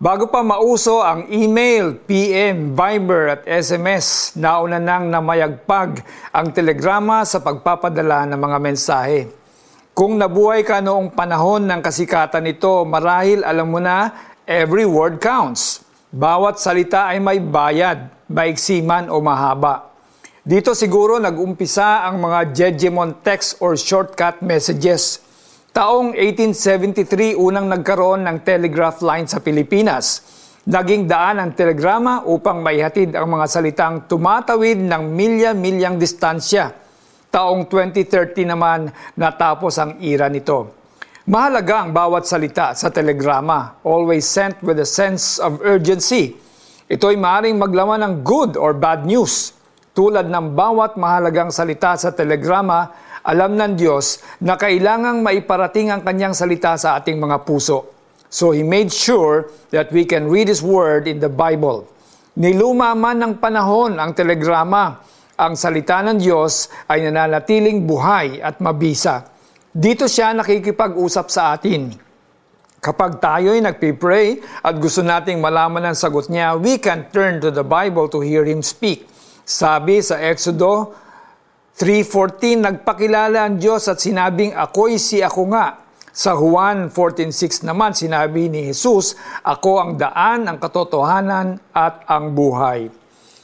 Bago pa mauso ang email, PM, Viber at SMS, nauna nang namayagpag ang telegrama sa pagpapadala ng mga mensahe. Kung nabuhay ka noong panahon ng kasikatan nito, marahil alam mo na, every word counts. Bawat salita ay may bayad, maiksi man o mahaba. Dito siguro nag-umpisa ang mga Jejemon text or shortcut messages Taong 1873 unang nagkaroon ng telegraph line sa Pilipinas. Naging daan ang telegrama upang maihatid ang mga salitang tumatawid ng milya-milyang distansya. Taong 2030 naman natapos ang ira nito. Mahalaga ang bawat salita sa telegrama, always sent with a sense of urgency. Ito'y maaaring maglaman ng good or bad news. Tulad ng bawat mahalagang salita sa telegrama, alam ng Diyos na kailangang maiparating ang kanyang salita sa ating mga puso. So He made sure that we can read His Word in the Bible. Niluma man ng panahon ang telegrama, ang salita ng Diyos ay nananatiling buhay at mabisa. Dito siya nakikipag-usap sa atin. Kapag tayo'y nagpipray at gusto nating malaman ang sagot niya, we can turn to the Bible to hear Him speak. Sabi sa Exodo 3.14, nagpakilala ang Diyos at sinabing, ako'y si ako nga. Sa Juan 14.6 naman, sinabi ni Jesus, ako ang daan, ang katotohanan at ang buhay.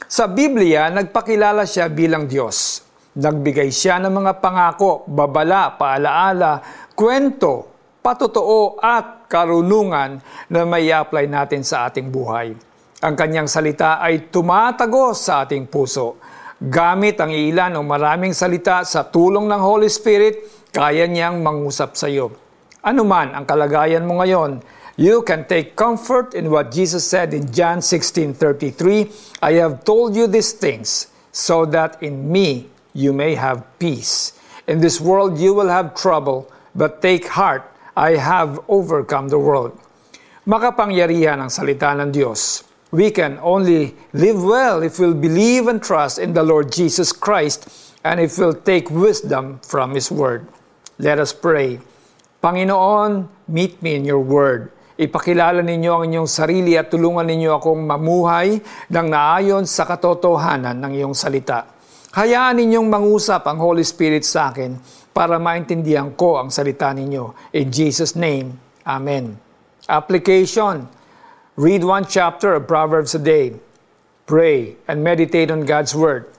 Sa Biblia, nagpakilala siya bilang Diyos. Nagbigay siya ng mga pangako, babala, paalaala, kwento, patotoo at karunungan na may apply natin sa ating buhay. Ang kanyang salita ay tumatagos sa ating puso Gamit ang ilan o maraming salita sa tulong ng Holy Spirit, kaya niyang mangusap sa iyo. Ano man ang kalagayan mo ngayon, you can take comfort in what Jesus said in John 16:33, I have told you these things so that in me you may have peace. In this world you will have trouble, but take heart, I have overcome the world. Makapangyarihan ang salita ng Diyos We can only live well if we'll believe and trust in the Lord Jesus Christ and if we'll take wisdom from His Word. Let us pray. Panginoon, meet me in your Word. Ipakilala ninyo ang inyong sarili at tulungan ninyo akong mamuhay ng naayon sa katotohanan ng iyong salita. Hayaan ninyong mangusap ang Holy Spirit sa akin para maintindihan ko ang salita ninyo. In Jesus' name, Amen. Application Read one chapter of Proverbs a day. Pray and meditate on God's Word.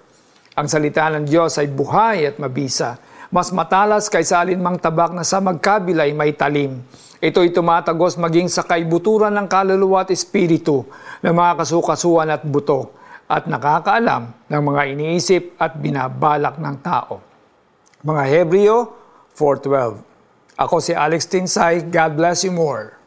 Ang salita ng Diyos ay buhay at mabisa. Mas matalas kaysa alinmang tabak na sa magkabilay may talim. Ito'y tumatagos maging sa kaibuturan ng kaluluwa at espiritu ng mga kasukasuan at buto at nakakaalam ng mga iniisip at binabalak ng tao. Mga Hebreo 4.12 Ako si Alex Tinsay. God bless you more.